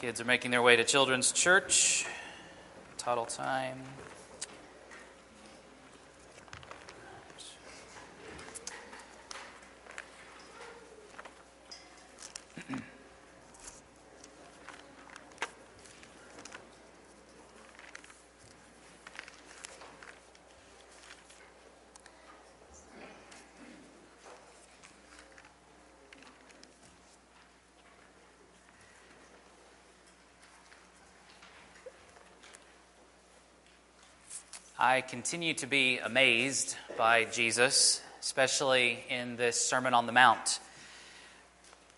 Kids are making their way to Children's Church. Total time. I continue to be amazed by Jesus, especially in this Sermon on the Mount.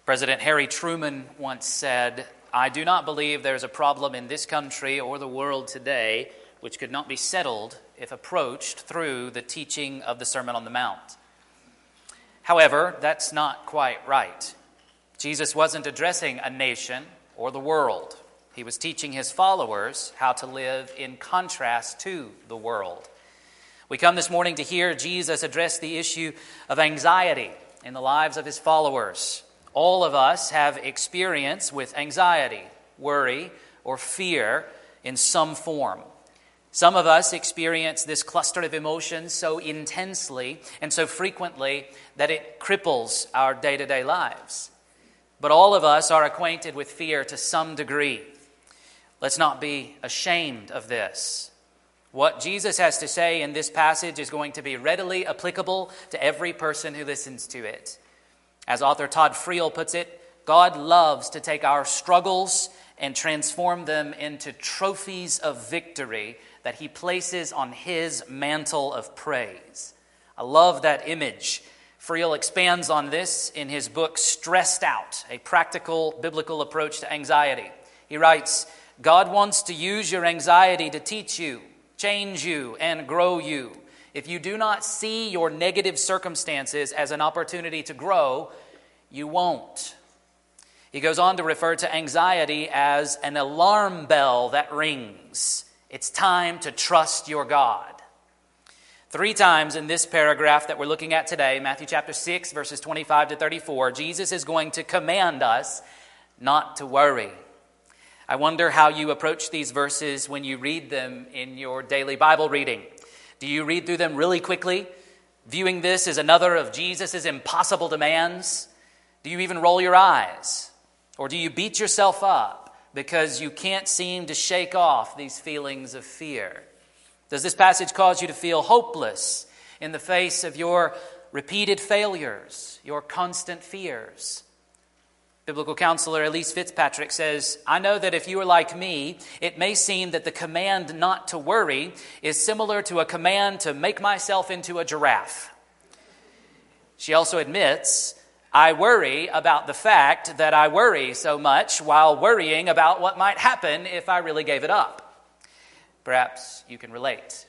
President Harry Truman once said, I do not believe there is a problem in this country or the world today which could not be settled if approached through the teaching of the Sermon on the Mount. However, that's not quite right. Jesus wasn't addressing a nation or the world. He was teaching his followers how to live in contrast to the world. We come this morning to hear Jesus address the issue of anxiety in the lives of his followers. All of us have experience with anxiety, worry, or fear in some form. Some of us experience this cluster of emotions so intensely and so frequently that it cripples our day to day lives. But all of us are acquainted with fear to some degree. Let's not be ashamed of this. What Jesus has to say in this passage is going to be readily applicable to every person who listens to it. As author Todd Friel puts it, God loves to take our struggles and transform them into trophies of victory that he places on his mantle of praise. I love that image. Friel expands on this in his book, Stressed Out A Practical Biblical Approach to Anxiety. He writes, God wants to use your anxiety to teach you, change you, and grow you. If you do not see your negative circumstances as an opportunity to grow, you won't. He goes on to refer to anxiety as an alarm bell that rings. It's time to trust your God. Three times in this paragraph that we're looking at today, Matthew chapter 6, verses 25 to 34, Jesus is going to command us not to worry. I wonder how you approach these verses when you read them in your daily Bible reading. Do you read through them really quickly, viewing this as another of Jesus' impossible demands? Do you even roll your eyes? Or do you beat yourself up because you can't seem to shake off these feelings of fear? Does this passage cause you to feel hopeless in the face of your repeated failures, your constant fears? Biblical counselor Elyse Fitzpatrick says, I know that if you are like me, it may seem that the command not to worry is similar to a command to make myself into a giraffe. She also admits, I worry about the fact that I worry so much while worrying about what might happen if I really gave it up. Perhaps you can relate.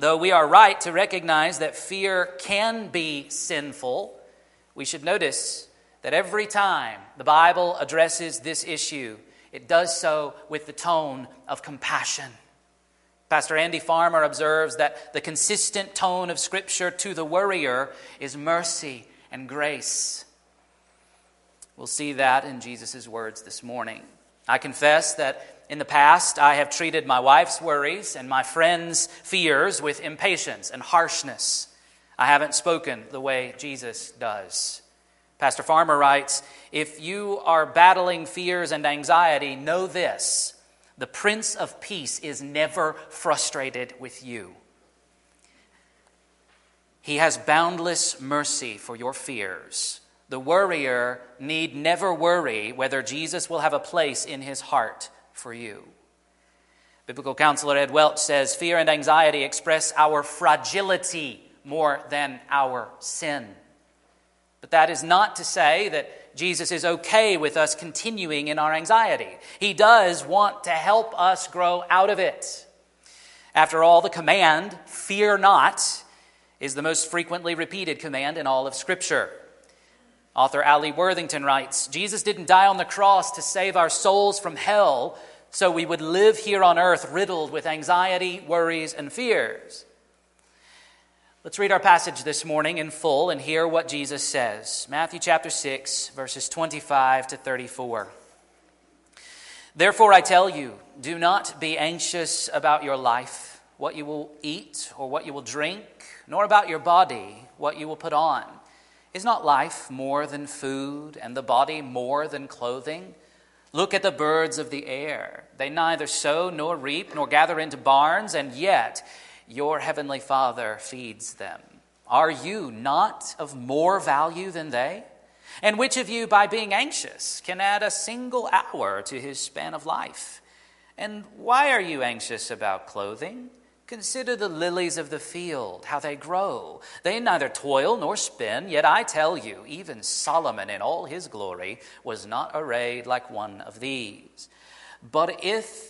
Though we are right to recognize that fear can be sinful, we should notice that every time the Bible addresses this issue, it does so with the tone of compassion. Pastor Andy Farmer observes that the consistent tone of Scripture to the worrier is mercy and grace. We'll see that in Jesus' words this morning. I confess that in the past I have treated my wife's worries and my friends' fears with impatience and harshness. I haven't spoken the way Jesus does. Pastor Farmer writes If you are battling fears and anxiety, know this the Prince of Peace is never frustrated with you. He has boundless mercy for your fears. The worrier need never worry whether Jesus will have a place in his heart for you. Biblical counselor Ed Welch says fear and anxiety express our fragility more than our sin. But that is not to say that Jesus is okay with us continuing in our anxiety. He does want to help us grow out of it. After all, the command, fear not, is the most frequently repeated command in all of Scripture. Author Alli Worthington writes Jesus didn't die on the cross to save our souls from hell so we would live here on earth riddled with anxiety, worries, and fears. Let's read our passage this morning in full and hear what Jesus says. Matthew chapter 6, verses 25 to 34. Therefore, I tell you, do not be anxious about your life, what you will eat or what you will drink, nor about your body, what you will put on. Is not life more than food, and the body more than clothing? Look at the birds of the air. They neither sow nor reap nor gather into barns, and yet your heavenly Father feeds them. Are you not of more value than they? And which of you, by being anxious, can add a single hour to his span of life? And why are you anxious about clothing? Consider the lilies of the field, how they grow. They neither toil nor spin, yet I tell you, even Solomon in all his glory was not arrayed like one of these. But if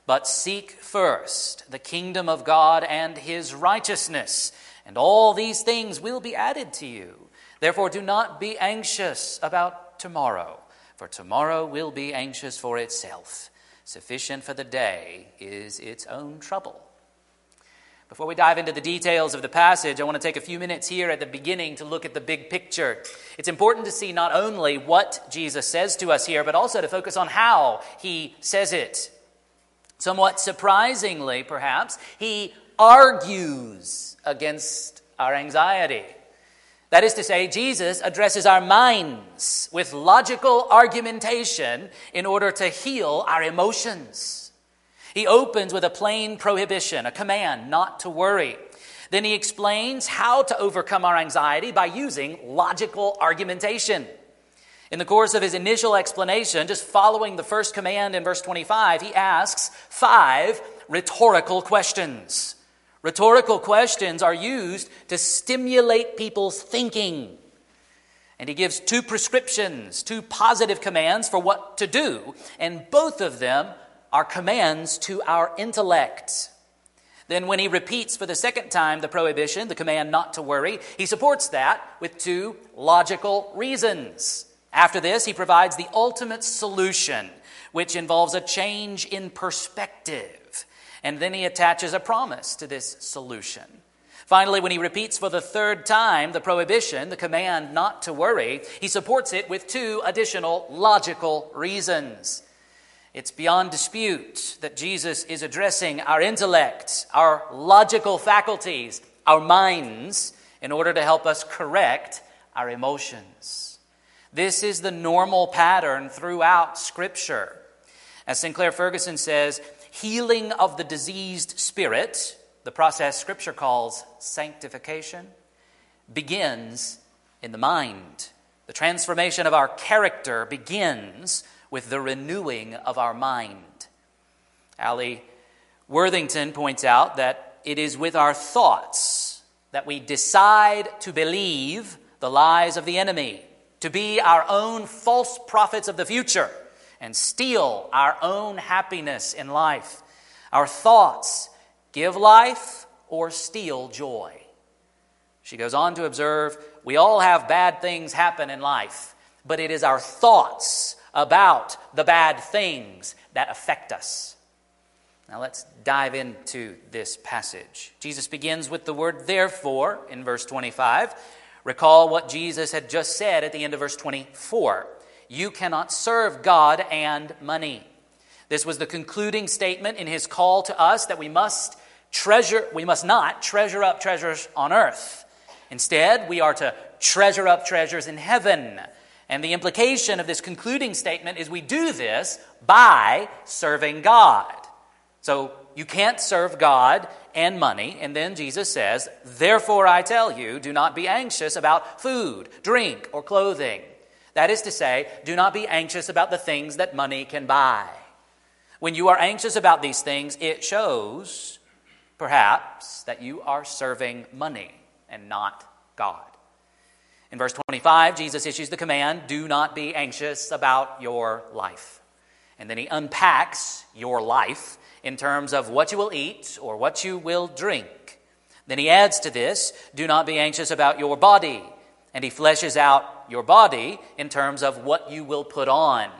But seek first the kingdom of God and his righteousness, and all these things will be added to you. Therefore, do not be anxious about tomorrow, for tomorrow will be anxious for itself. Sufficient for the day is its own trouble. Before we dive into the details of the passage, I want to take a few minutes here at the beginning to look at the big picture. It's important to see not only what Jesus says to us here, but also to focus on how he says it. Somewhat surprisingly, perhaps, he argues against our anxiety. That is to say, Jesus addresses our minds with logical argumentation in order to heal our emotions. He opens with a plain prohibition, a command not to worry. Then he explains how to overcome our anxiety by using logical argumentation. In the course of his initial explanation, just following the first command in verse 25, he asks five rhetorical questions. Rhetorical questions are used to stimulate people's thinking. And he gives two prescriptions, two positive commands for what to do, and both of them are commands to our intellect. Then, when he repeats for the second time the prohibition, the command not to worry, he supports that with two logical reasons. After this, he provides the ultimate solution, which involves a change in perspective. And then he attaches a promise to this solution. Finally, when he repeats for the third time the prohibition, the command not to worry, he supports it with two additional logical reasons. It's beyond dispute that Jesus is addressing our intellect, our logical faculties, our minds, in order to help us correct our emotions. This is the normal pattern throughout Scripture. As Sinclair Ferguson says, healing of the diseased spirit, the process Scripture calls sanctification, begins in the mind. The transformation of our character begins with the renewing of our mind. Alli Worthington points out that it is with our thoughts that we decide to believe the lies of the enemy, to be our own false prophets of the future, and steal our own happiness in life. Our thoughts give life or steal joy. She goes on to observe we all have bad things happen in life, but it is our thoughts about the bad things that affect us. Now let's dive into this passage. Jesus begins with the word therefore in verse 25. Recall what Jesus had just said at the end of verse 24. You cannot serve God and money. This was the concluding statement in his call to us that we must treasure, we must not treasure up treasures on earth. Instead, we are to treasure up treasures in heaven and the implication of this concluding statement is we do this by serving God. So you can't serve God and money. And then Jesus says, Therefore I tell you, do not be anxious about food, drink, or clothing. That is to say, do not be anxious about the things that money can buy. When you are anxious about these things, it shows, perhaps, that you are serving money and not God. In verse 25, Jesus issues the command do not be anxious about your life. And then he unpacks your life in terms of what you will eat or what you will drink. Then he adds to this do not be anxious about your body. And he fleshes out your body in terms of what you will put on.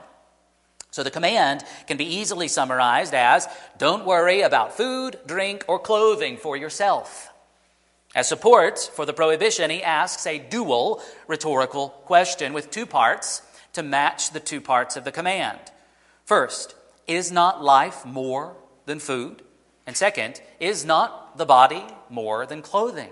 So the command can be easily summarized as don't worry about food, drink, or clothing for yourself. As support for the prohibition, he asks a dual rhetorical question with two parts to match the two parts of the command. First, is not life more than food? And second, is not the body more than clothing?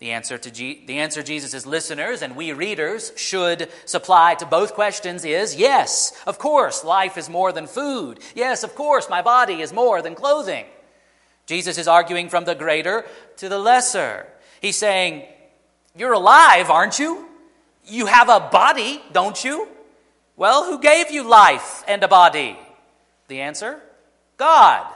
The answer, to the answer Jesus' listeners and we readers should supply to both questions is yes, of course, life is more than food. Yes, of course, my body is more than clothing. Jesus is arguing from the greater to the lesser. He's saying, You're alive, aren't you? You have a body, don't you? Well, who gave you life and a body? The answer God.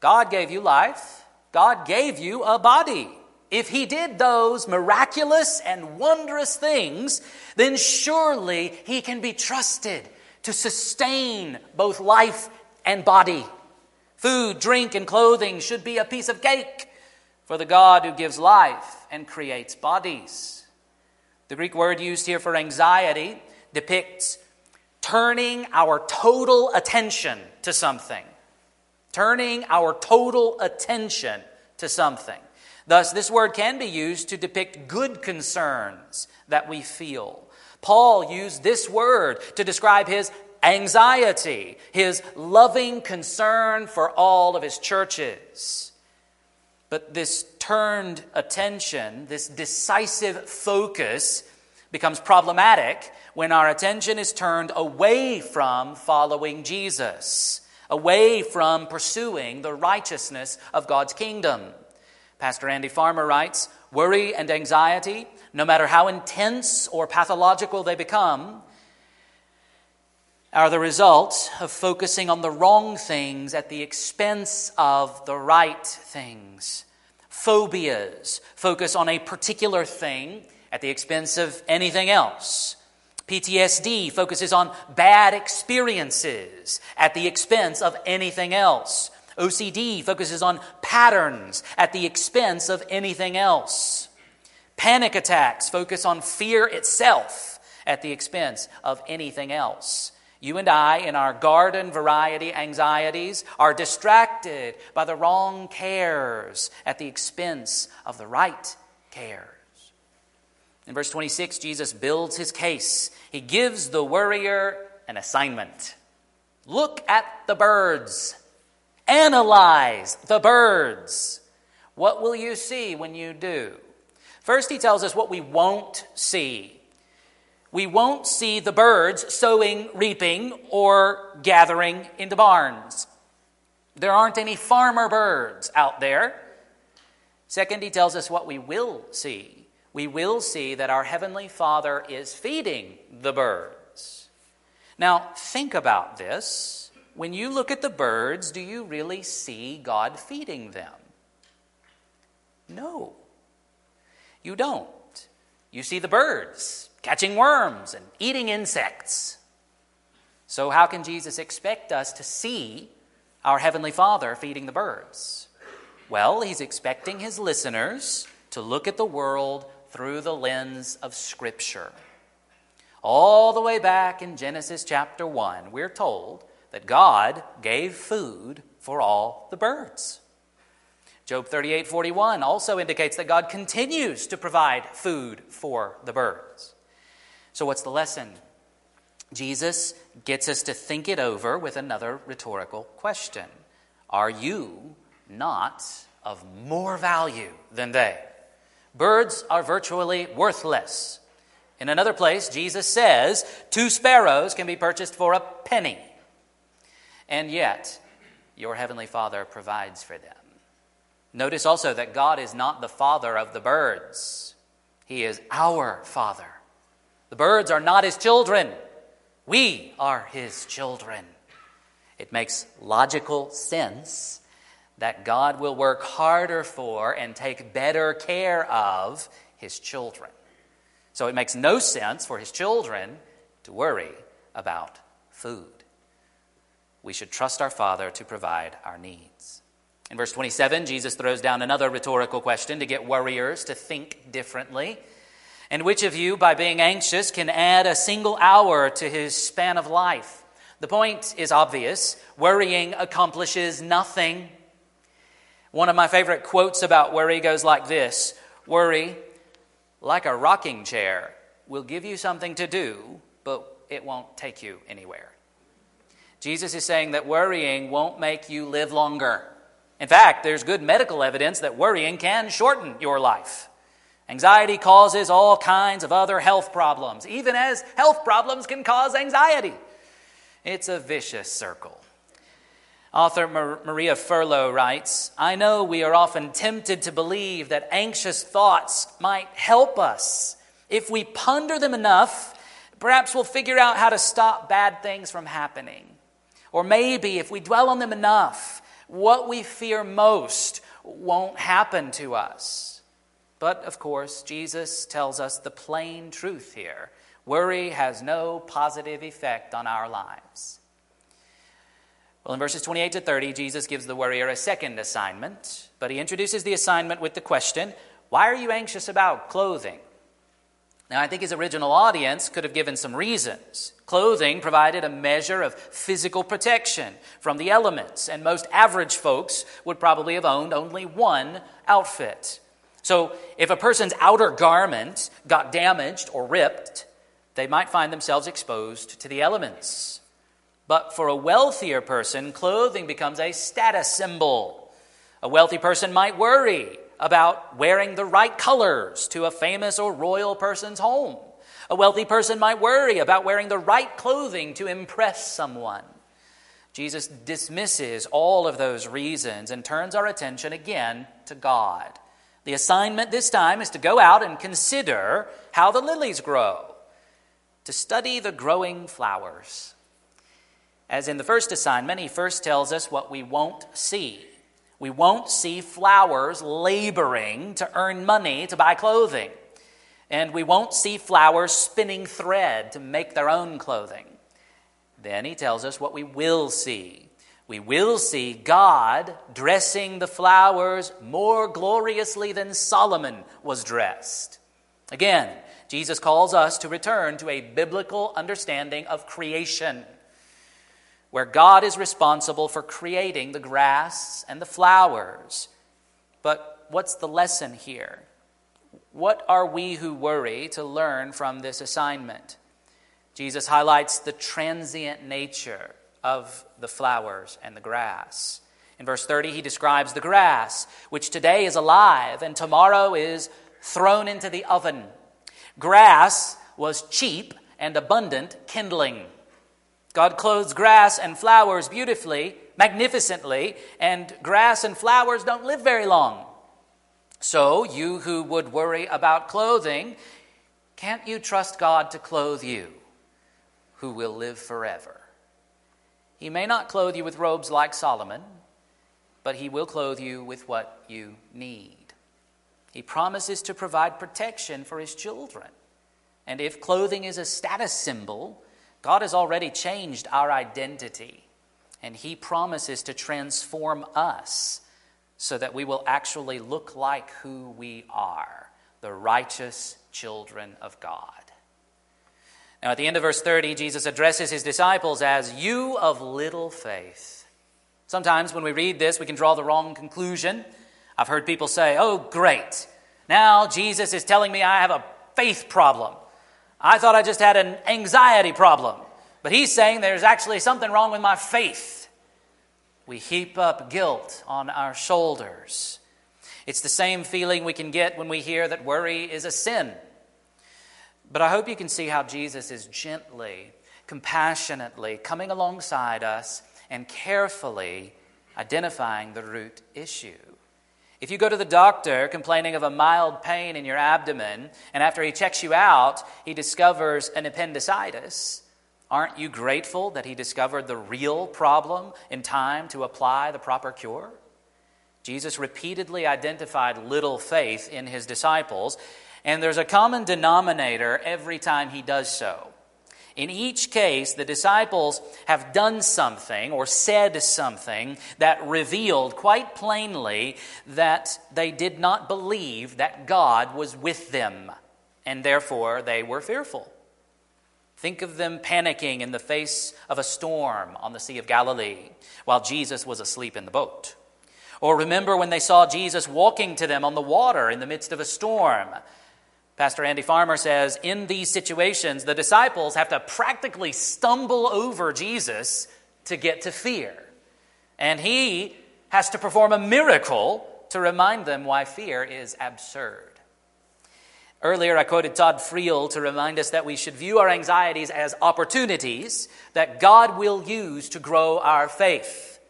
God gave you life, God gave you a body. If he did those miraculous and wondrous things, then surely he can be trusted to sustain both life and body. Food, drink, and clothing should be a piece of cake for the God who gives life and creates bodies. The Greek word used here for anxiety depicts turning our total attention to something. Turning our total attention to something. Thus, this word can be used to depict good concerns that we feel. Paul used this word to describe his anxiety, his loving concern for all of his churches. But this turned attention, this decisive focus, becomes problematic when our attention is turned away from following Jesus, away from pursuing the righteousness of God's kingdom. Pastor Andy Farmer writes Worry and anxiety, no matter how intense or pathological they become, are the result of focusing on the wrong things at the expense of the right things. Phobias focus on a particular thing at the expense of anything else. PTSD focuses on bad experiences at the expense of anything else. OCD focuses on patterns at the expense of anything else. Panic attacks focus on fear itself at the expense of anything else. You and I, in our garden variety anxieties, are distracted by the wrong cares at the expense of the right cares. In verse 26, Jesus builds his case. He gives the worrier an assignment. Look at the birds. Analyze the birds. What will you see when you do? First, he tells us what we won't see. We won't see the birds sowing, reaping, or gathering into barns. There aren't any farmer birds out there. Second, he tells us what we will see. We will see that our Heavenly Father is feeding the birds. Now, think about this. When you look at the birds, do you really see God feeding them? No, you don't. You see the birds catching worms and eating insects. So, how can Jesus expect us to see our Heavenly Father feeding the birds? Well, He's expecting His listeners to look at the world through the lens of Scripture. All the way back in Genesis chapter 1, we're told that God gave food for all the birds. Job 38 41 also indicates that God continues to provide food for the birds. So, what's the lesson? Jesus gets us to think it over with another rhetorical question Are you not of more value than they? Birds are virtually worthless. In another place, Jesus says, Two sparrows can be purchased for a penny and yet your heavenly Father provides for them. Notice also that God is not the father of the birds, He is our Father. The birds are not His children, we are His children. It makes logical sense that God will work harder for and take better care of His children. So it makes no sense for His children to worry about food we should trust our Father to provide our needs. In verse 27, Jesus throws down another rhetorical question to get worriers to think differently. And which of you, by being anxious, can add a single hour to his span of life? The point is obvious worrying accomplishes nothing. One of my favorite quotes about worry goes like this Worry, like a rocking chair, will give you something to do, but it won't take you anywhere. Jesus is saying that worrying won't make you live longer. In fact, there's good medical evidence that worrying can shorten your life. Anxiety causes all kinds of other health problems, even as health problems can cause anxiety. It's a vicious circle. Author Maria Furlough writes I know we are often tempted to believe that anxious thoughts might help us. If we ponder them enough, perhaps we'll figure out how to stop bad things from happening. Or maybe if we dwell on them enough, what we fear most won't happen to us. But of course, Jesus tells us the plain truth here worry has no positive effect on our lives. Well, in verses 28 to 30, Jesus gives the worrier a second assignment, but he introduces the assignment with the question Why are you anxious about clothing? Now, I think his original audience could have given some reasons. Clothing provided a measure of physical protection from the elements, and most average folks would probably have owned only one outfit. So, if a person's outer garment got damaged or ripped, they might find themselves exposed to the elements. But for a wealthier person, clothing becomes a status symbol. A wealthy person might worry about wearing the right colors to a famous or royal person's home. A wealthy person might worry about wearing the right clothing to impress someone. Jesus dismisses all of those reasons and turns our attention again to God. The assignment this time is to go out and consider how the lilies grow, to study the growing flowers. As in the first assignment, he first tells us what we won't see. We won't see flowers laboring to earn money to buy clothing. And we won't see flowers spinning thread to make their own clothing. Then he tells us what we will see. We will see God dressing the flowers more gloriously than Solomon was dressed. Again, Jesus calls us to return to a biblical understanding of creation where God is responsible for creating the grass and the flowers. But what's the lesson here? What are we who worry to learn from this assignment? Jesus highlights the transient nature of the flowers and the grass. In verse 30, he describes the grass, which today is alive and tomorrow is thrown into the oven. Grass was cheap and abundant kindling. God clothes grass and flowers beautifully, magnificently, and grass and flowers don't live very long. So, you who would worry about clothing, can't you trust God to clothe you, who will live forever? He may not clothe you with robes like Solomon, but he will clothe you with what you need. He promises to provide protection for his children. And if clothing is a status symbol, God has already changed our identity, and He promises to transform us so that we will actually look like who we are the righteous children of God. Now, at the end of verse 30, Jesus addresses his disciples as you of little faith. Sometimes when we read this, we can draw the wrong conclusion. I've heard people say, oh, great. Now Jesus is telling me I have a faith problem. I thought I just had an anxiety problem. But he's saying there's actually something wrong with my faith. We heap up guilt on our shoulders. It's the same feeling we can get when we hear that worry is a sin. But I hope you can see how Jesus is gently, compassionately coming alongside us and carefully identifying the root issue. If you go to the doctor complaining of a mild pain in your abdomen, and after he checks you out, he discovers an appendicitis, aren't you grateful that he discovered the real problem in time to apply the proper cure? Jesus repeatedly identified little faith in his disciples, and there's a common denominator every time he does so. In each case, the disciples have done something or said something that revealed quite plainly that they did not believe that God was with them, and therefore they were fearful. Think of them panicking in the face of a storm on the Sea of Galilee while Jesus was asleep in the boat. Or remember when they saw Jesus walking to them on the water in the midst of a storm Pastor Andy Farmer says in these situations, the disciples have to practically stumble over Jesus to get to fear. And he has to perform a miracle to remind them why fear is absurd. Earlier, I quoted Todd Friel to remind us that we should view our anxieties as opportunities that God will use to grow our faith.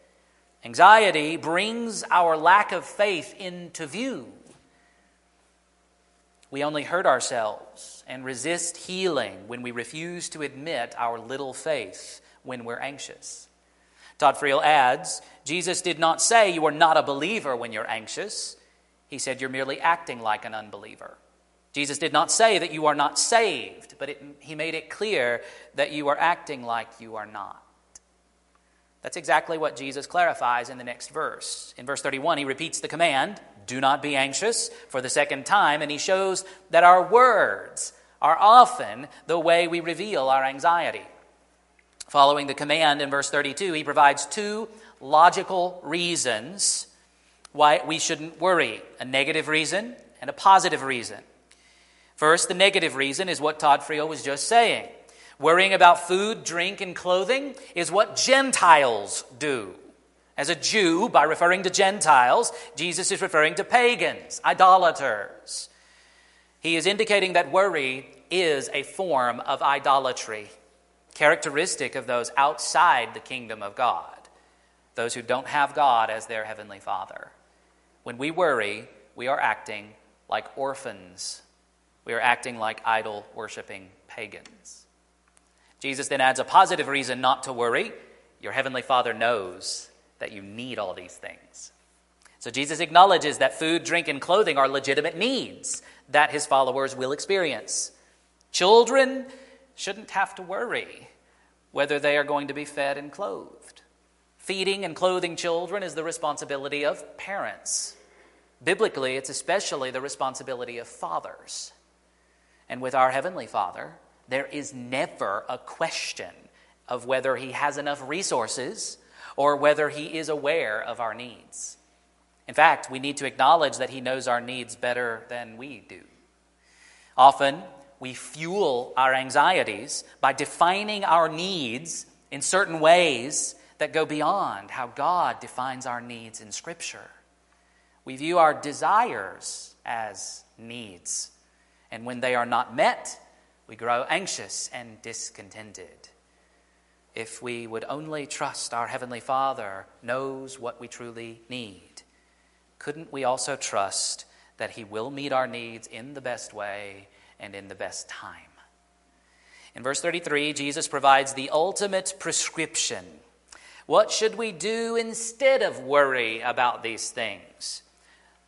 Anxiety brings our lack of faith into view. We only hurt ourselves and resist healing when we refuse to admit our little faith when we're anxious. Todd Friel adds Jesus did not say you are not a believer when you're anxious. He said you're merely acting like an unbeliever. Jesus did not say that you are not saved, but it, he made it clear that you are acting like you are not. That's exactly what Jesus clarifies in the next verse. In verse 31, he repeats the command do not be anxious for the second time, and he shows that our words are often the way we reveal our anxiety. Following the command in verse 32, he provides two logical reasons why we shouldn't worry a negative reason and a positive reason. First, the negative reason is what Todd Friel was just saying. Worrying about food, drink, and clothing is what Gentiles do. As a Jew, by referring to Gentiles, Jesus is referring to pagans, idolaters. He is indicating that worry is a form of idolatry, characteristic of those outside the kingdom of God, those who don't have God as their heavenly Father. When we worry, we are acting like orphans, we are acting like idol worshiping pagans. Jesus then adds a positive reason not to worry. Your heavenly Father knows that you need all these things. So Jesus acknowledges that food, drink, and clothing are legitimate needs that his followers will experience. Children shouldn't have to worry whether they are going to be fed and clothed. Feeding and clothing children is the responsibility of parents. Biblically, it's especially the responsibility of fathers. And with our Heavenly Father, there is never a question of whether He has enough resources or whether He is aware of our needs. In fact, we need to acknowledge that He knows our needs better than we do. Often, we fuel our anxieties by defining our needs in certain ways that go beyond how God defines our needs in Scripture. We view our desires as needs, and when they are not met, we grow anxious and discontented. If we would only trust our Heavenly Father knows what we truly need, couldn't we also trust that He will meet our needs in the best way and in the best time? In verse 33, Jesus provides the ultimate prescription. What should we do instead of worry about these things?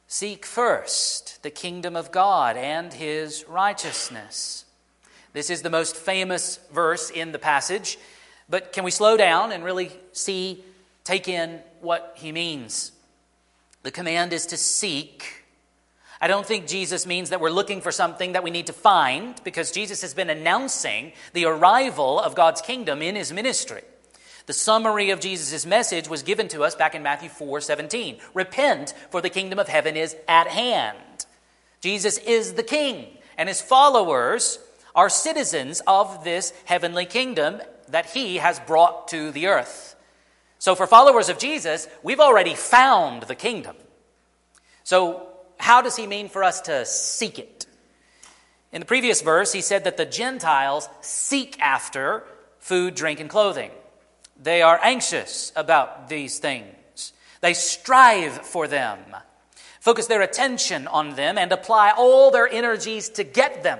Seek first the kingdom of God and his righteousness. This is the most famous verse in the passage. But can we slow down and really see, take in what he means? The command is to seek. I don't think Jesus means that we're looking for something that we need to find because Jesus has been announcing the arrival of God's kingdom in his ministry. The summary of Jesus' message was given to us back in Matthew 4 17. Repent, for the kingdom of heaven is at hand. Jesus is the king, and his followers are citizens of this heavenly kingdom, that he has brought to the earth. So, for followers of Jesus, we've already found the kingdom. So, how does he mean for us to seek it? In the previous verse, he said that the Gentiles seek after food, drink, and clothing. They are anxious about these things, they strive for them, focus their attention on them, and apply all their energies to get them.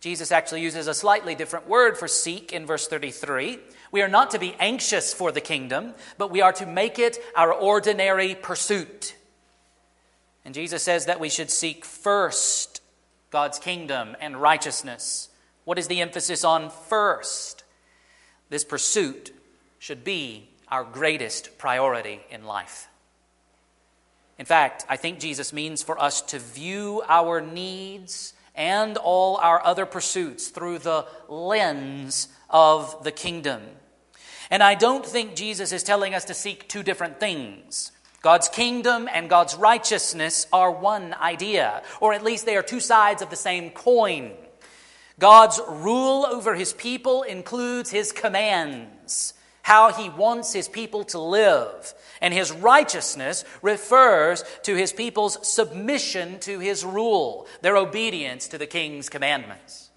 Jesus actually uses a slightly different word for seek in verse 33. We are not to be anxious for the kingdom, but we are to make it our ordinary pursuit. And Jesus says that we should seek first God's kingdom and righteousness. What is the emphasis on first? This pursuit should be our greatest priority in life. In fact, I think Jesus means for us to view our needs and all our other pursuits through the lens of the kingdom. And I don't think Jesus is telling us to seek two different things. God's kingdom and God's righteousness are one idea, or at least they are two sides of the same coin. God's rule over his people includes his commands, how he wants his people to live. And his righteousness refers to his people's submission to his rule, their obedience to the king's commandments.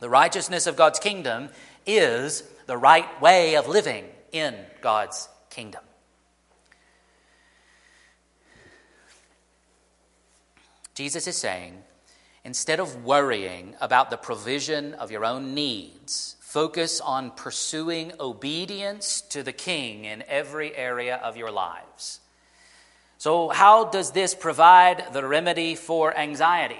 The righteousness of God's kingdom is the right way of living in God's kingdom. Jesus is saying, instead of worrying about the provision of your own needs, focus on pursuing obedience to the king in every area of your lives. So, how does this provide the remedy for anxiety?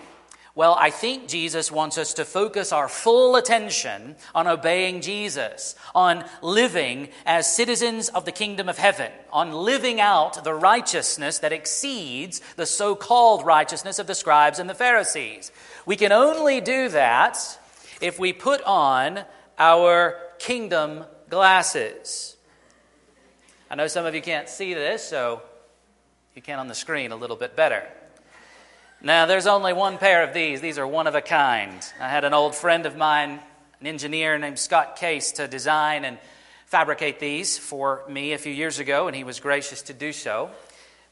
Well, I think Jesus wants us to focus our full attention on obeying Jesus, on living as citizens of the kingdom of heaven, on living out the righteousness that exceeds the so called righteousness of the scribes and the Pharisees. We can only do that if we put on our kingdom glasses. I know some of you can't see this, so you can on the screen a little bit better. Now, there's only one pair of these. These are one of a kind. I had an old friend of mine, an engineer named Scott Case, to design and fabricate these for me a few years ago, and he was gracious to do so.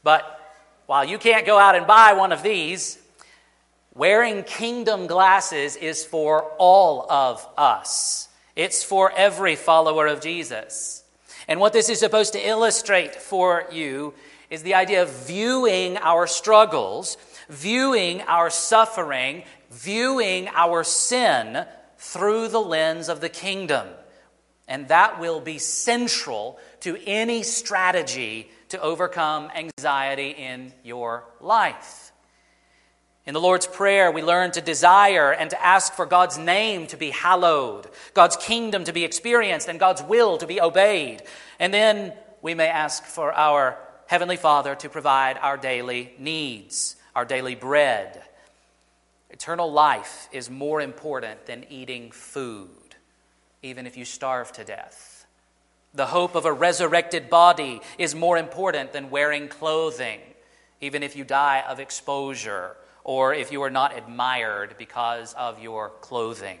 But while you can't go out and buy one of these, wearing kingdom glasses is for all of us. It's for every follower of Jesus. And what this is supposed to illustrate for you is the idea of viewing our struggles viewing our suffering, viewing our sin through the lens of the kingdom. And that will be central to any strategy to overcome anxiety in your life. In the Lord's Prayer, we learn to desire and to ask for God's name to be hallowed, God's kingdom to be experienced, and God's will to be obeyed. And then we may ask for our Heavenly Father to provide our daily needs our daily bread. Eternal life is more important than eating food, even if you starve to death. The hope of a resurrected body is more important than wearing clothing, even if you die of exposure or if you are not admired because of your clothing.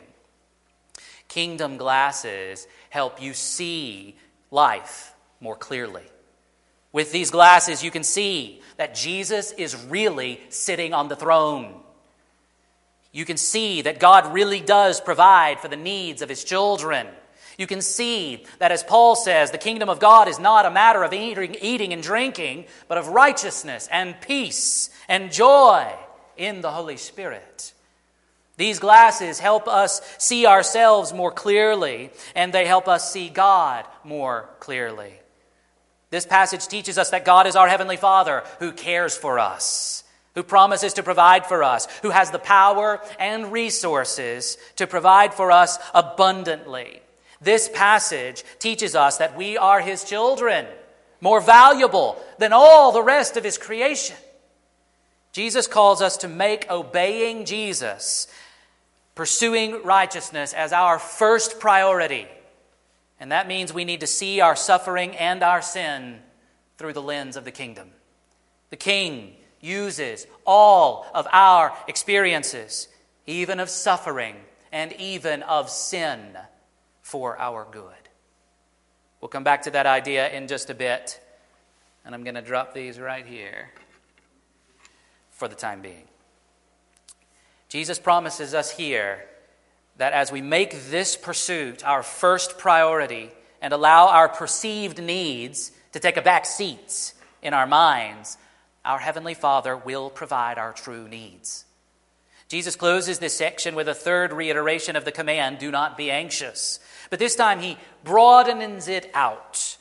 Kingdom glasses help you see life more clearly. With these glasses, you can see that Jesus is really sitting on the throne. You can see that God really does provide for the needs of his children. You can see that, as Paul says, the kingdom of God is not a matter of eating, and drinking, but of righteousness and peace and joy in the Holy Spirit. These glasses help us see ourselves more clearly, and they help us see God more clearly. This passage teaches us that God is our Heavenly Father who cares for us, who promises to provide for us, who has the power and resources to provide for us abundantly. This passage teaches us that we are His children, more valuable than all the rest of His creation. Jesus calls us to make obeying Jesus, pursuing righteousness as our first priority and that means we need to see our suffering and our sin through the lens of the kingdom. The king uses all of our experiences, even of suffering and even of sin, for our good. We'll come back to that idea in just a bit, and I'm going to drop these right here for the time being. Jesus promises us here that as we make this pursuit our first priority and allow our perceived needs to take a back seat in our minds, our Heavenly Father will provide our true needs. Jesus closes this section with a third reiteration of the command do not be anxious. But this time he broadens it out.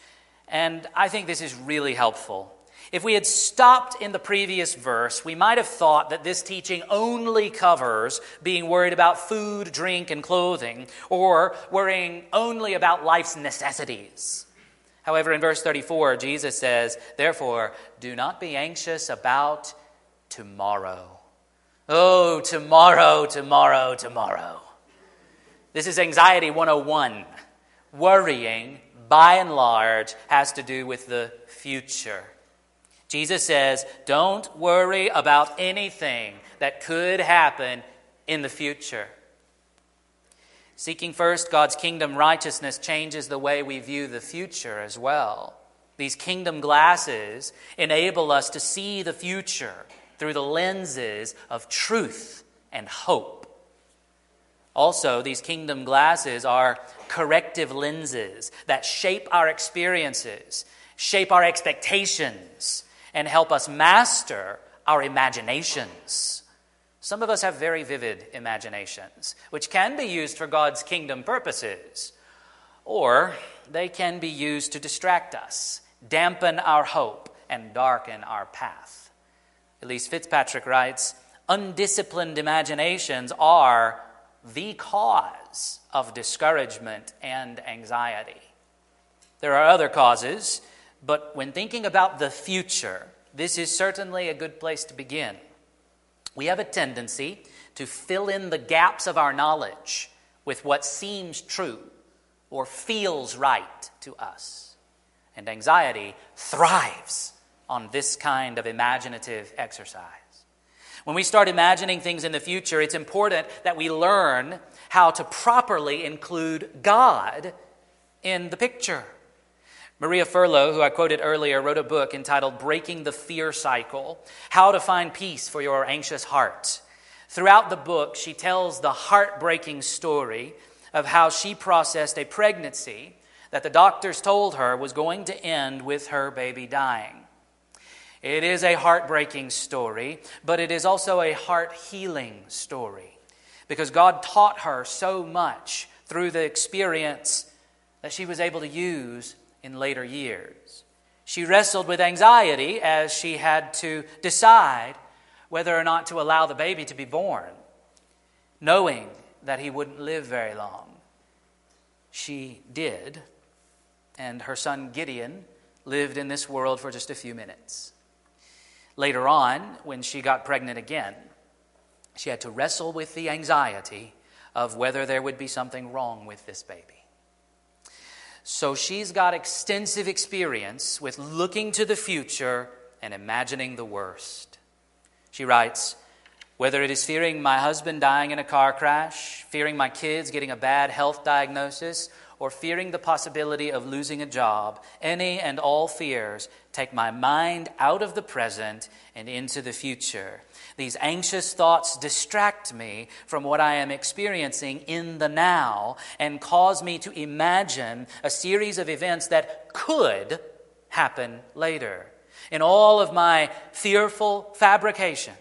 And I think this is really helpful. If we had stopped in the previous verse, we might have thought that this teaching only covers being worried about food, drink, and clothing, or worrying only about life's necessities. However, in verse 34, Jesus says, Therefore, do not be anxious about tomorrow. Oh, tomorrow, tomorrow, tomorrow. This is Anxiety 101. Worrying, by and large, has to do with the future. Jesus says, Don't worry about anything that could happen in the future. Seeking first God's kingdom righteousness changes the way we view the future as well. These kingdom glasses enable us to see the future through the lenses of truth and hope. Also, these kingdom glasses are corrective lenses that shape our experiences, shape our expectations, and help us master our imaginations. Some of us have very vivid imaginations, which can be used for God's kingdom purposes, or they can be used to distract us, dampen our hope, and darken our path. Elyse Fitzpatrick writes Undisciplined imaginations are the cause of discouragement and anxiety. There are other causes but when thinking about the future, this is certainly a good place to begin. We have a tendency to fill in the gaps of our knowledge with what seems true or feels right to us. And anxiety thrives on this kind of imaginative exercise. When we start imagining things in the future, it's important that we learn how to properly include God in the picture. Maria Furlough, who I quoted earlier, wrote a book entitled Breaking the Fear Cycle How to Find Peace for Your Anxious Heart. Throughout the book, she tells the heartbreaking story of how she processed a pregnancy that the doctors told her was going to end with her baby dying. It is a heartbreaking story, but it is also a heart healing story because God taught her so much through the experience that she was able to use in later years. She wrestled with anxiety as she had to decide whether or not to allow the baby to be born, knowing that he wouldn't live very long. She did, and her son Gideon lived in this world for just a few minutes. Later on, when she got pregnant again, she had to wrestle with the anxiety of whether there would be something wrong with this baby. So she's got extensive experience with looking to the future and imagining the worst. She writes, whether it is fearing my husband dying in a car crash, fearing my kids getting a bad health diagnosis, or fearing the possibility of losing a job, any and all fears take my mind out of the present and into the future. These anxious thoughts distract me from what I am experiencing in the now and cause me to imagine a series of events that could happen later. In all of my fearful fabrications,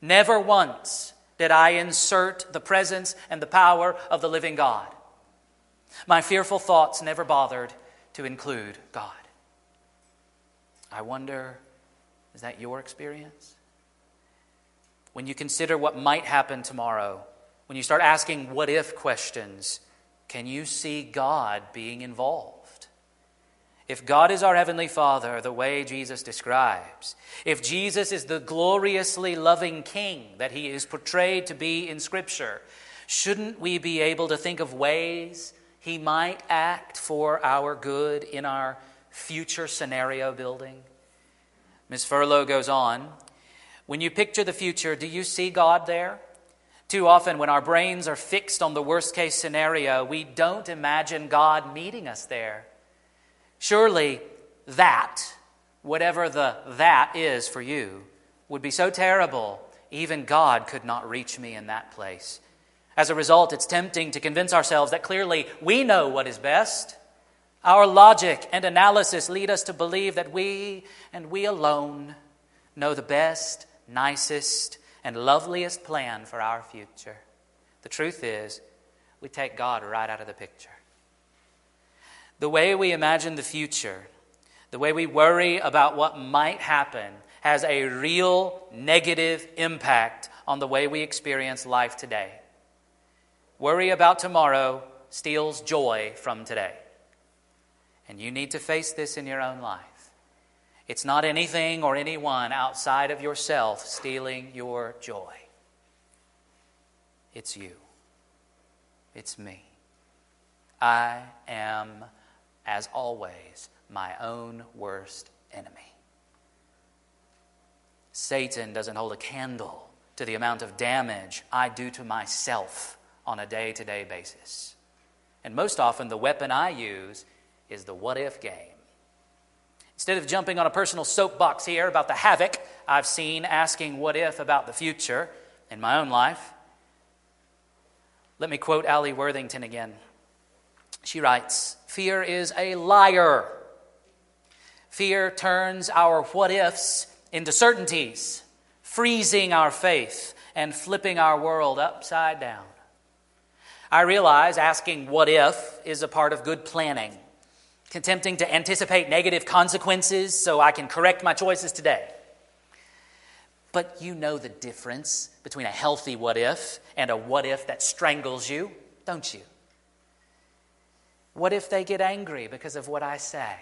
never once did I insert the presence and the power of the living God. My fearful thoughts never bothered to include God. I wonder, is that your experience? When you consider what might happen tomorrow, when you start asking what if questions, can you see God being involved? If God is our Heavenly Father, the way Jesus describes, if Jesus is the gloriously loving King that He is portrayed to be in Scripture, shouldn't we be able to think of ways He might act for our good in our future scenario building? Ms. Furlough goes on when you picture the future, do you see God there? Too often, when our brains are fixed on the worst case scenario, we don't imagine God meeting us there. Surely that, whatever the that is for you, would be so terrible, even God could not reach me in that place. As a result, it's tempting to convince ourselves that clearly we know what is best. Our logic and analysis lead us to believe that we and we alone know the best nicest, and loveliest plan for our future. The truth is, we take God right out of the picture. The way we imagine the future, the way we worry about what might happen, has a real negative impact on the way we experience life today. Worry about tomorrow steals joy from today. And you need to face this in your own life. It's not anything or anyone outside of yourself stealing your joy. It's you. It's me. I am, as always, my own worst enemy. Satan doesn't hold a candle to the amount of damage I do to myself on a day to day basis. And most often, the weapon I use is the what if game. Instead of jumping on a personal soapbox here about the havoc I've seen asking what if about the future in my own life, let me quote Alli Worthington again. She writes Fear is a liar. Fear turns our what ifs into certainties, freezing our faith and flipping our world upside down. I realize asking what if is a part of good planning attempting to anticipate negative consequences so I can correct my choices today. But you know the difference between a healthy what if and a what if that strangles you, don't you? What if they get angry because of what I say?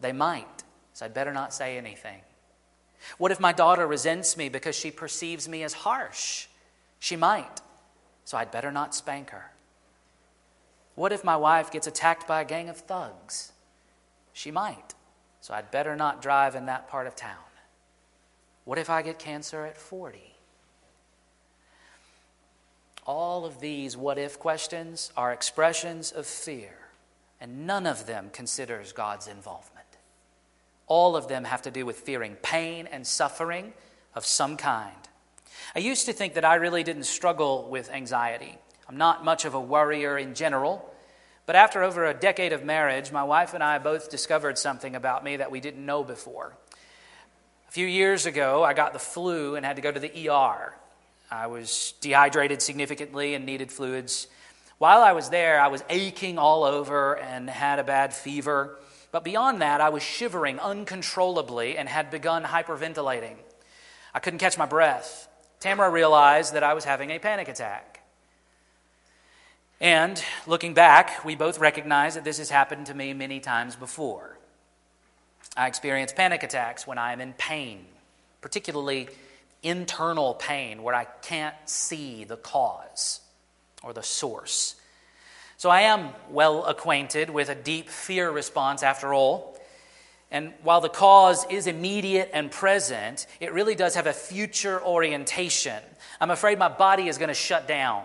They might, so I'd better not say anything. What if my daughter resents me because she perceives me as harsh? She might, so I'd better not spank her. What if my wife gets attacked by a gang of thugs? She might, so I'd better not drive in that part of town. What if I get cancer at 40? All of these what if questions are expressions of fear, and none of them considers God's involvement. All of them have to do with fearing pain and suffering of some kind. I used to think that I really didn't struggle with anxiety. I'm not much of a worrier in general. But after over a decade of marriage, my wife and I both discovered something about me that we didn't know before. A few years ago, I got the flu and had to go to the ER. I was dehydrated significantly and needed fluids. While I was there, I was aching all over and had a bad fever. But beyond that, I was shivering uncontrollably and had begun hyperventilating. I couldn't catch my breath. Tamara realized that I was having a panic attack. And looking back, we both recognize that this has happened to me many times before. I experience panic attacks when I am in pain, particularly internal pain where I can't see the cause or the source. So I am well acquainted with a deep fear response after all. And while the cause is immediate and present, it really does have a future orientation. I'm afraid my body is going to shut down.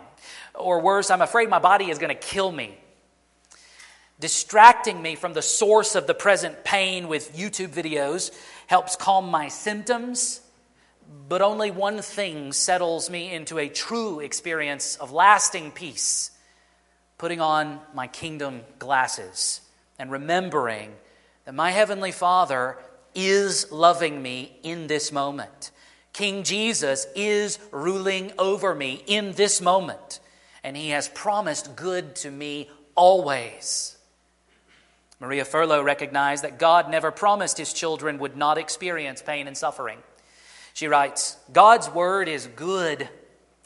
Or worse, I'm afraid my body is going to kill me. Distracting me from the source of the present pain with YouTube videos helps calm my symptoms, but only one thing settles me into a true experience of lasting peace putting on my kingdom glasses and remembering that my Heavenly Father is loving me in this moment. King Jesus is ruling over me in this moment and he has promised good to me always. Maria Furlough recognized that God never promised his children would not experience pain and suffering. She writes God's word is good.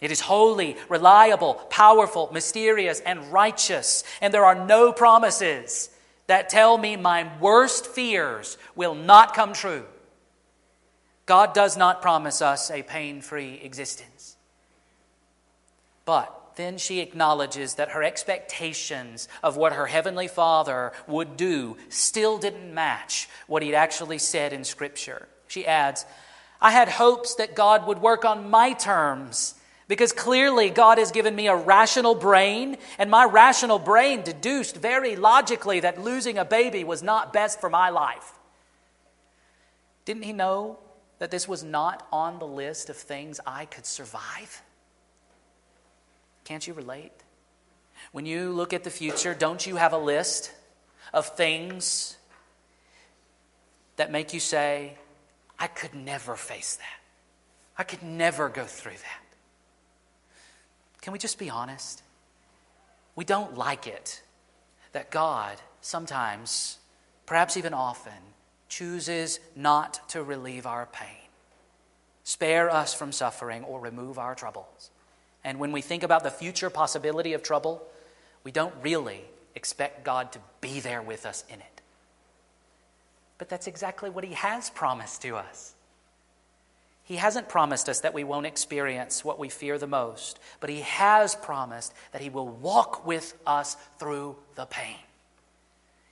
It is holy, reliable, powerful, mysterious, and righteous. And there are no promises that tell me my worst fears will not come true. God does not promise us a pain free existence. But then she acknowledges that her expectations of what her heavenly Father would do still didn't match what he'd actually said in Scripture. She adds, I had hopes that God would work on my terms because clearly God has given me a rational brain, and my rational brain deduced very logically that losing a baby was not best for my life. Didn't he know that this was not on the list of things I could survive? Can't you relate? When you look at the future, don't you have a list of things that make you say, I could never face that? I could never go through that. Can we just be honest? We don't like it that God sometimes perhaps even often, chooses not to relieve our pain, spare us from suffering, or remove our troubles. And when we think about the future possibility of trouble, we don't really expect God to be there with us in it. But that's exactly what He has promised to us. He hasn't promised us that we won't experience what we fear the most, but He has promised that He will walk with us through the pain.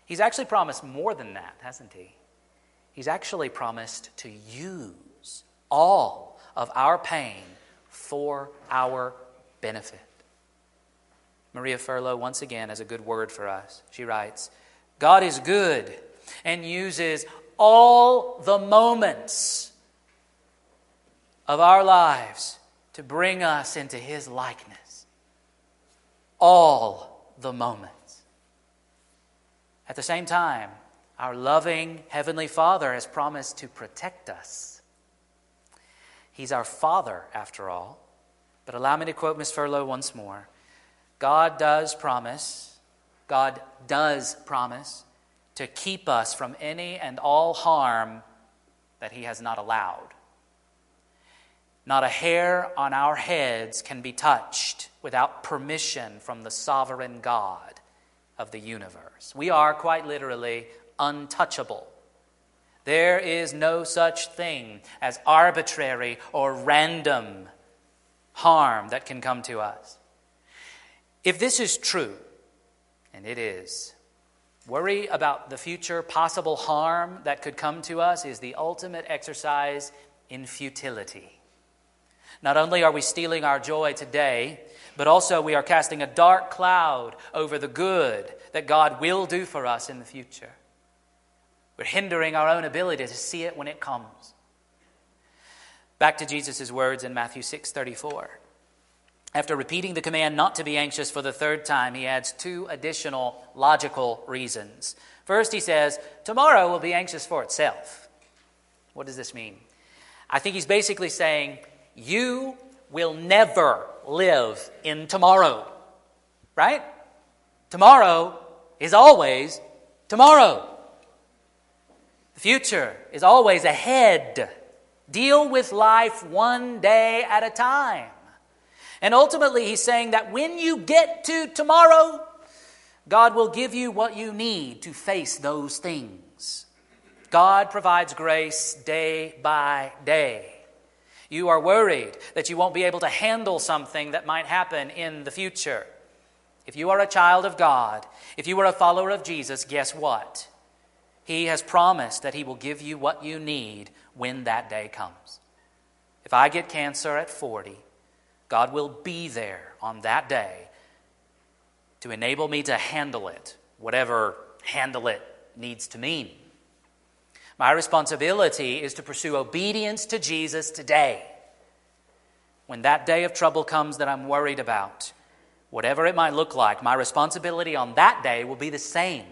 He's actually promised more than that, hasn't He? He's actually promised to use all of our pain for our benefit. Maria Furlough, once again, has a good word for us. She writes God is good and uses all the moments of our lives to bring us into His likeness. All the moments. At the same time, our loving Heavenly Father has promised to protect us. He's our Father, after all. But allow me to quote Miss Furlough once more God does promise, God does promise to keep us from any and all harm that He has not allowed. Not a hair on our heads can be touched without permission from the sovereign God of the universe. We are quite literally untouchable. There is no such thing as arbitrary or random harm that can come to us. If this is true, and it is, worry about the future possible harm that could come to us is the ultimate exercise in futility. Not only are we stealing our joy today, but also we are casting a dark cloud over the good that God will do for us in the future. We're hindering our own ability to see it when it comes. Back to Jesus' words in Matthew 6:34. After repeating the command not to be anxious for the third time, he adds two additional logical reasons. First, he says, Tomorrow will be anxious for itself. What does this mean? I think he's basically saying, You will never live in tomorrow, right? Tomorrow is always tomorrow. The future is always ahead. Deal with life one day at a time. And ultimately, he's saying that when you get to tomorrow, God will give you what you need to face those things. God provides grace day by day. You are worried that you won't be able to handle something that might happen in the future. If you are a child of God, if you are a follower of Jesus, guess what? He has promised that He will give you what you need when that day comes. If I get cancer at 40, God will be there on that day to enable me to handle it, whatever handle it needs to mean. My responsibility is to pursue obedience to Jesus today. When that day of trouble comes that I'm worried about, whatever it might look like, my responsibility on that day will be the same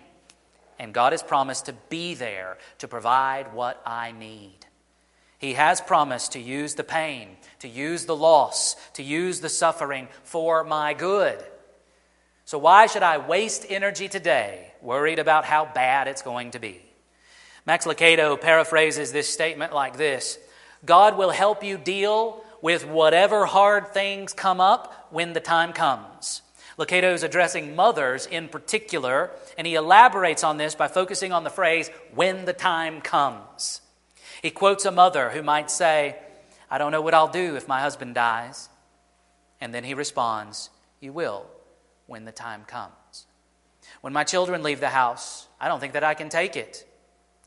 and God has promised to be there to provide what I need. He has promised to use the pain, to use the loss, to use the suffering for my good. So, why should I waste energy today worried about how bad it's going to be? Max Lucado paraphrases this statement like this God will help you deal with whatever hard things come up when the time comes. Lucado is addressing mothers in particular, and he elaborates on this by focusing on the phrase, when the time comes. He quotes a mother who might say, I don't know what I'll do if my husband dies. And then he responds, You will when the time comes. When my children leave the house, I don't think that I can take it.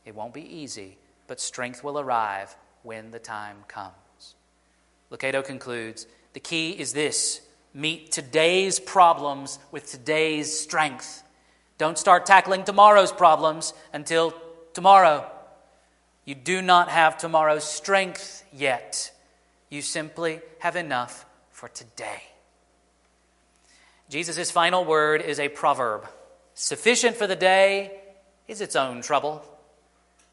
It won't be easy, but strength will arrive when the time comes. Lucado concludes The key is this meet today's problems with today's strength. Don't start tackling tomorrow's problems until tomorrow. You do not have tomorrow's strength yet. You simply have enough for today. Jesus' final word is a proverb sufficient for the day is its own trouble.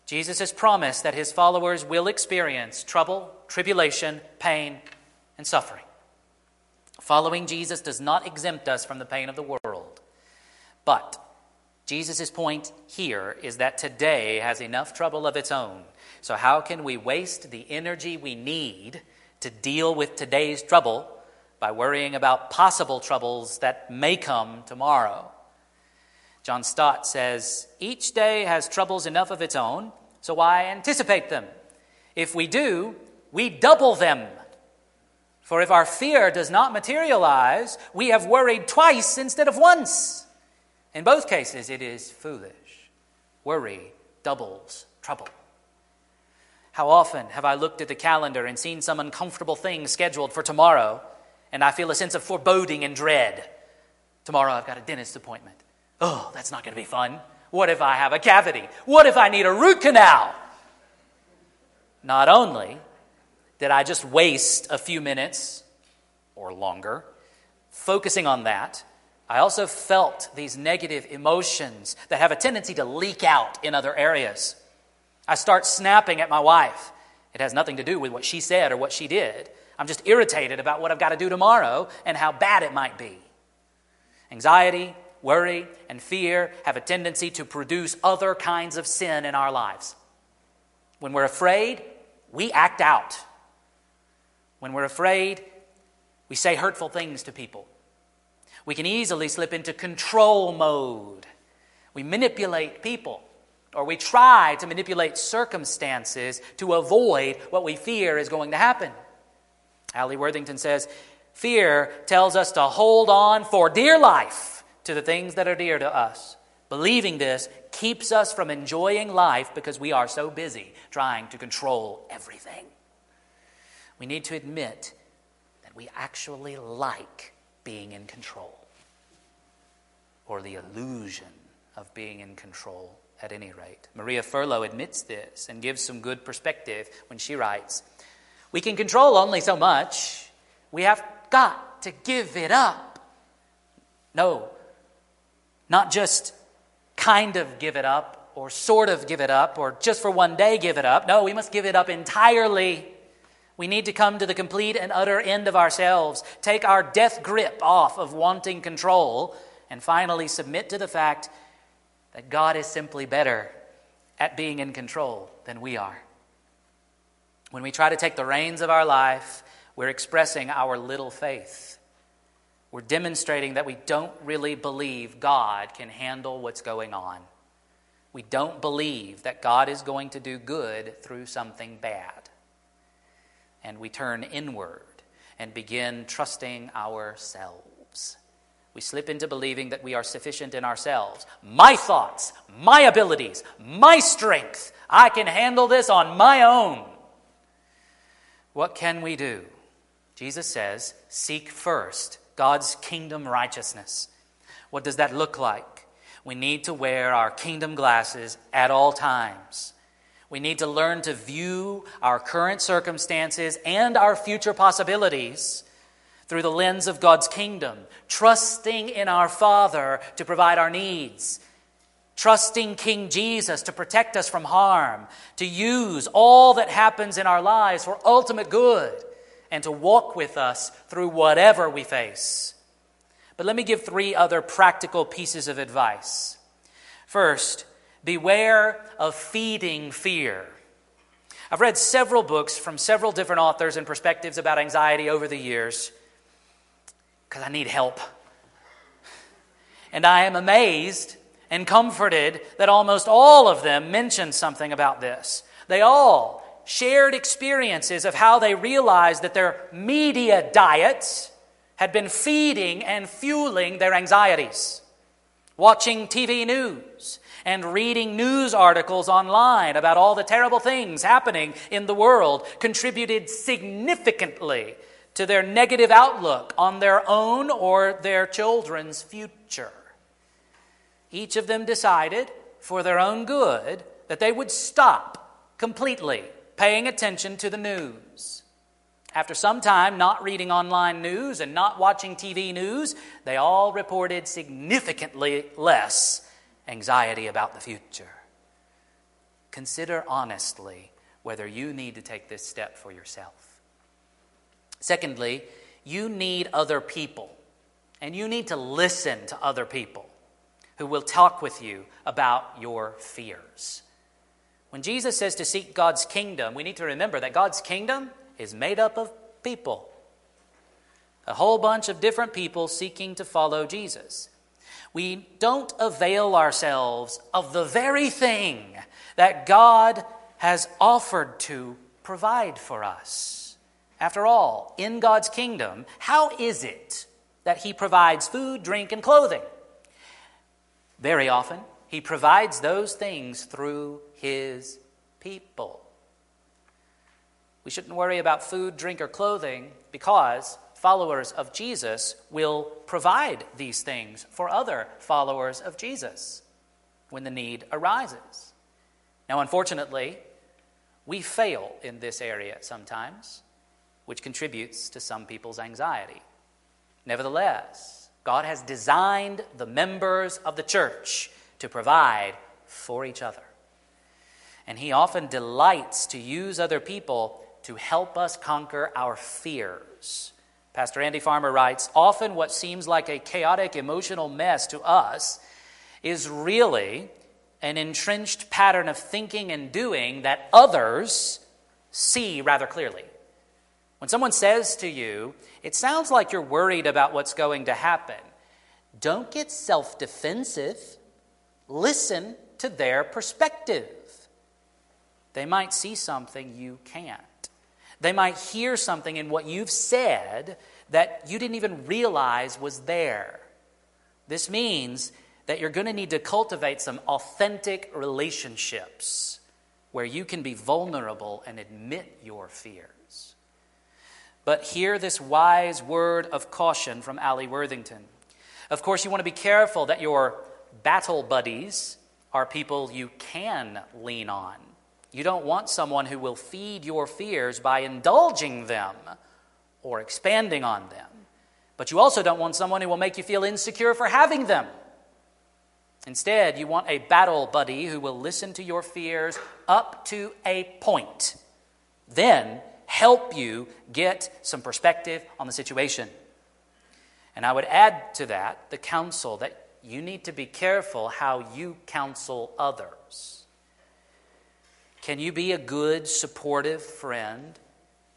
Jesus has promised that his followers will experience trouble, tribulation, pain, and suffering. Following Jesus does not exempt us from the pain of the world, but Jesus' point here is that today has enough trouble of its own. So, how can we waste the energy we need to deal with today's trouble by worrying about possible troubles that may come tomorrow? John Stott says, Each day has troubles enough of its own, so why anticipate them? If we do, we double them. For if our fear does not materialize, we have worried twice instead of once. In both cases, it is foolish. Worry doubles trouble. How often have I looked at the calendar and seen some uncomfortable thing scheduled for tomorrow, and I feel a sense of foreboding and dread? Tomorrow I've got a dentist appointment. Oh, that's not going to be fun. What if I have a cavity? What if I need a root canal? Not only did I just waste a few minutes or longer focusing on that, I also felt these negative emotions that have a tendency to leak out in other areas. I start snapping at my wife. It has nothing to do with what she said or what she did. I'm just irritated about what I've got to do tomorrow and how bad it might be. Anxiety, worry, and fear have a tendency to produce other kinds of sin in our lives. When we're afraid, we act out. When we're afraid, we say hurtful things to people we can easily slip into control mode. We manipulate people, or we try to manipulate circumstances to avoid what we fear is going to happen. Alli Worthington says, Fear tells us to hold on for dear life to the things that are dear to us. Believing this keeps us from enjoying life because we are so busy trying to control everything. We need to admit that we actually like being in control, or the illusion of being in control at any rate. Maria Furlough admits this and gives some good perspective when she writes We can control only so much, we have got to give it up. No, not just kind of give it up or sort of give it up or just for one day give it up. No, we must give it up entirely. We need to come to the complete and utter end of ourselves, take our death grip off of wanting control, and finally submit to the fact that God is simply better at being in control than we are. When we try to take the reins of our life, we're expressing our little faith. We're demonstrating that we don't really believe God can handle what's going on. We don't believe that God is going to do good through something bad and we turn inward and begin trusting ourselves. We slip into believing that we are sufficient in ourselves. My thoughts, my abilities, my strength. I can handle this on my own. What can we do? Jesus says, Seek first God's kingdom righteousness. What does that look like? We need to wear our kingdom glasses at all times. We need to learn to view our current circumstances and our future possibilities through the lens of God's kingdom, trusting in our Father to provide our needs, trusting King Jesus to protect us from harm, to use all that happens in our lives for ultimate good, and to walk with us through whatever we face. But let me give three other practical pieces of advice. First, Beware of feeding fear. I've read several books from several different authors and perspectives about anxiety over the years because I need help. And I am amazed and comforted that almost all of them mention something about this. They all shared experiences of how they realized that their media diets had been feeding and fueling their anxieties. Watching TV news, and reading news articles online about all the terrible things happening in the world contributed significantly to their negative outlook on their own or their children's future. Each of them decided, for their own good, that they would stop completely paying attention to the news. After some time not reading online news and not watching TV news, they all reported significantly less anxiety about the future. Consider honestly whether you need to take this step for yourself. Secondly, you need other people, and you need to listen to other people. who will talk with you about your fears. When Jesus says to seek God's kingdom, we need to remember that God's kingdom is made up of people. A whole bunch of different people seeking to follow Jesus. We don't avail ourselves of the very thing that God has offered to provide for us. After all, in God's kingdom, how is it that He provides food, drink, and clothing? Very often, He provides those things through His people. We shouldn't worry about food, drink, or clothing because followers of Jesus will provide these things for other followers of Jesus when the need arises. Now, unfortunately, we fail in this area sometimes, which contributes to some people's anxiety. Nevertheless, God has designed the members of the church to provide for each other. And He often delights to use other people to help us conquer our fears. Pastor Andy Farmer writes Often what seems like a chaotic emotional mess to us is really an entrenched pattern of thinking and doing that others see rather clearly. When someone says to you, it sounds like you're worried about what's going to happen, don't get self defensive. Listen to their perspective. They might see something you can't. They might hear something in what you've said that you didn't even realize was there. This means that you're going to need to cultivate some authentic relationships where you can be vulnerable and admit your fears. But hear this wise word of caution from Alli Worthington. Of course, you want to be careful that your battle buddies are people you can lean on. You don't want someone who will feed your fears by indulging them or expanding on them. But you also don't want someone who will make you feel insecure for having them. Instead, you want a battle buddy who will listen to your fears up to a point, then help you get some perspective on the situation. And I would add to that the counsel that you need to be careful how you counsel others. Can you be a good, supportive friend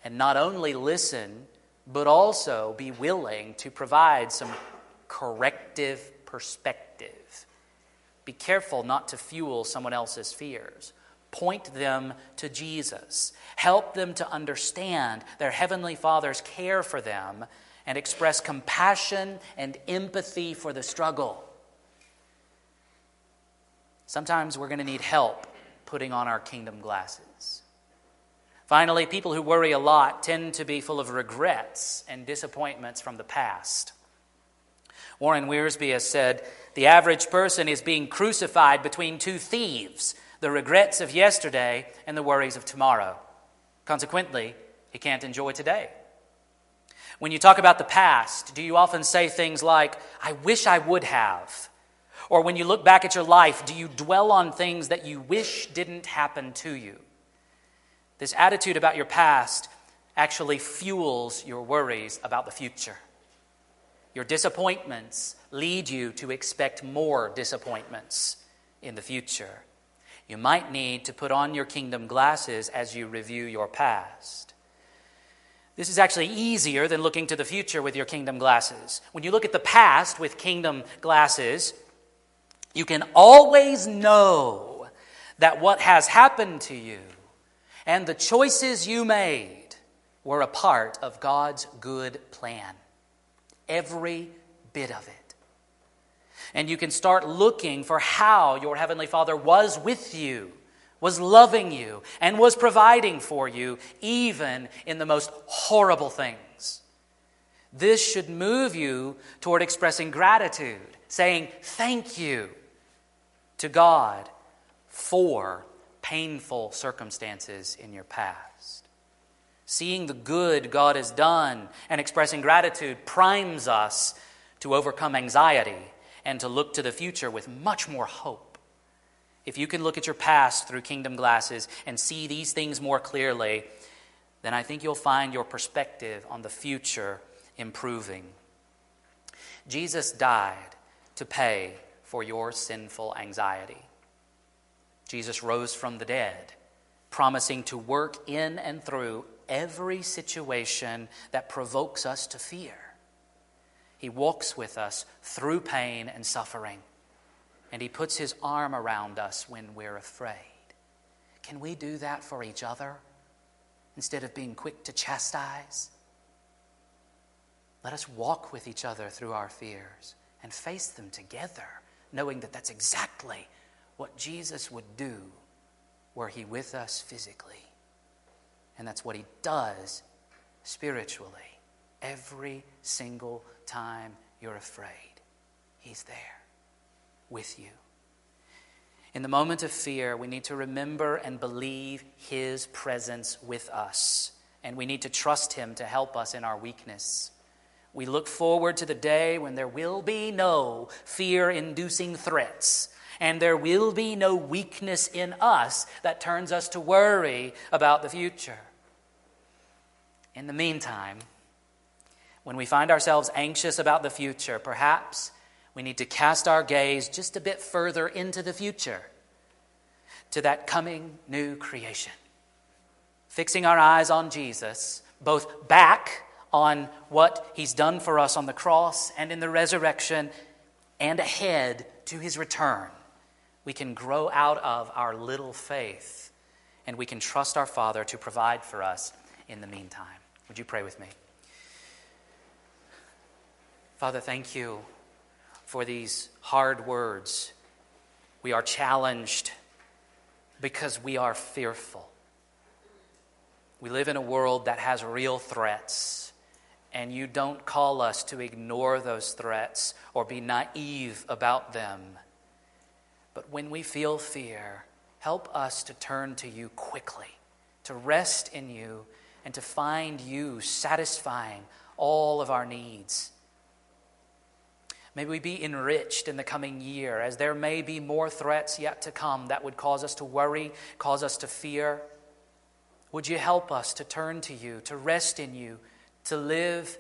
and not only listen, but also be willing to provide some corrective perspective? Be careful not to fuel someone else's fears. Point them to Jesus. Help them to understand their Heavenly Father's care for them and express compassion and empathy for the struggle. Sometimes we're going to need help putting on our kingdom glasses. Finally, people who worry a lot tend to be full of regrets and disappointments from the past. Warren Wiersbe has said the average person is being crucified between two thieves the regrets of yesterday and the worries of tomorrow. Consequently, he can't enjoy today. When you talk about the past, do you often say things like, I wish I would have? Or when you look back at your life, do you dwell on things that you wish didn't happen to you? This attitude about your past actually fuels your worries about the future. Your disappointments lead you to expect more disappointments in the future. You might need to put on your kingdom glasses as you review your past. This is actually easier than looking to the future with your kingdom glasses. When you look at the past with kingdom glasses, you can always know that what has happened to you and the choices you made were a part of God's good plan. Every bit of it. And you can start looking for how your Heavenly Father was with you, was loving you, and was providing for you, even in the most horrible things. This should move you toward expressing gratitude, saying thank you to God for painful circumstances in your past. Seeing the good God has done and expressing gratitude primes us to overcome anxiety and to look to the future with much more hope. If you can look at your past through kingdom glasses and see these things more clearly, then I think you'll find your perspective on the future improving. Jesus died to pay for your sinful anxiety. Jesus rose from the dead, promising to work in and through every situation that provokes us to fear. He walks with us through pain and suffering, and He puts His arm around us when we're afraid. Can we do that for each other instead of being quick to chastise? Let us walk with each other through our fears and face them together, knowing that that's exactly what Jesus would do were he with us physically. And that's what he does spiritually every single time you're afraid. He's there with you. In the moment of fear, we need to remember and believe his presence with us. And we need to trust him to help us in our weakness. We look forward to the day when there will be no fear inducing threats, and there will be no weakness in us that turns us to worry about the future. In the meantime, when we find ourselves anxious about the future, perhaps we need to cast our gaze just a bit further into the future to that coming new creation. Fixing our eyes on Jesus, both back on what he's done for us on the cross and in the resurrection, and ahead to his return. We can grow out of our little faith, and we can trust our Father to provide for us in the meantime. Would you pray with me? Father, thank you for these hard words. We are challenged because we are fearful. We live in a world that has real threats and you don't call us to ignore those threats or be naive about them. But when we feel fear, help us to turn to you quickly, to rest in you, and to find you satisfying all of our needs. May we be enriched in the coming year as there may be more threats yet to come that would cause us to worry, cause us to fear. Would you help us to turn to you, to rest in you? To live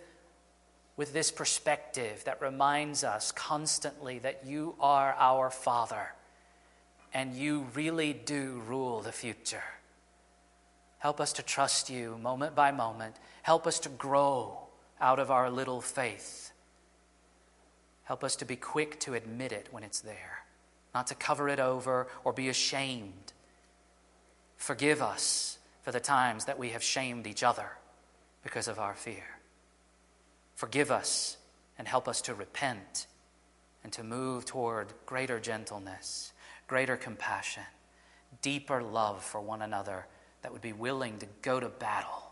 with this perspective that reminds us constantly that you are our Father and you really do rule the future. Help us to trust you moment by moment. Help us to grow out of our little faith. Help us to be quick to admit it when it's there, not to cover it over or be ashamed. Forgive us for the times that we have shamed each other because of our fear. Forgive us and help us to repent and to move toward greater gentleness, greater compassion, deeper love for one another that would be willing to go to battle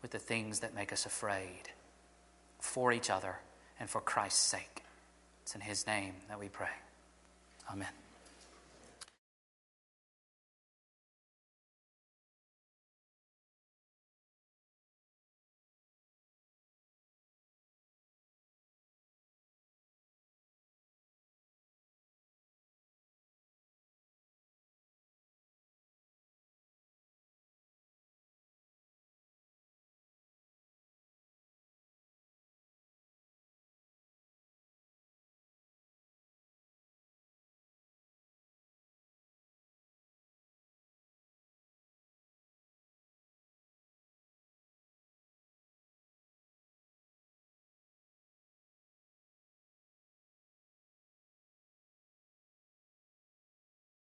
with the things that make us afraid for each other and for Christ's sake. It's in His name that we pray. Amen.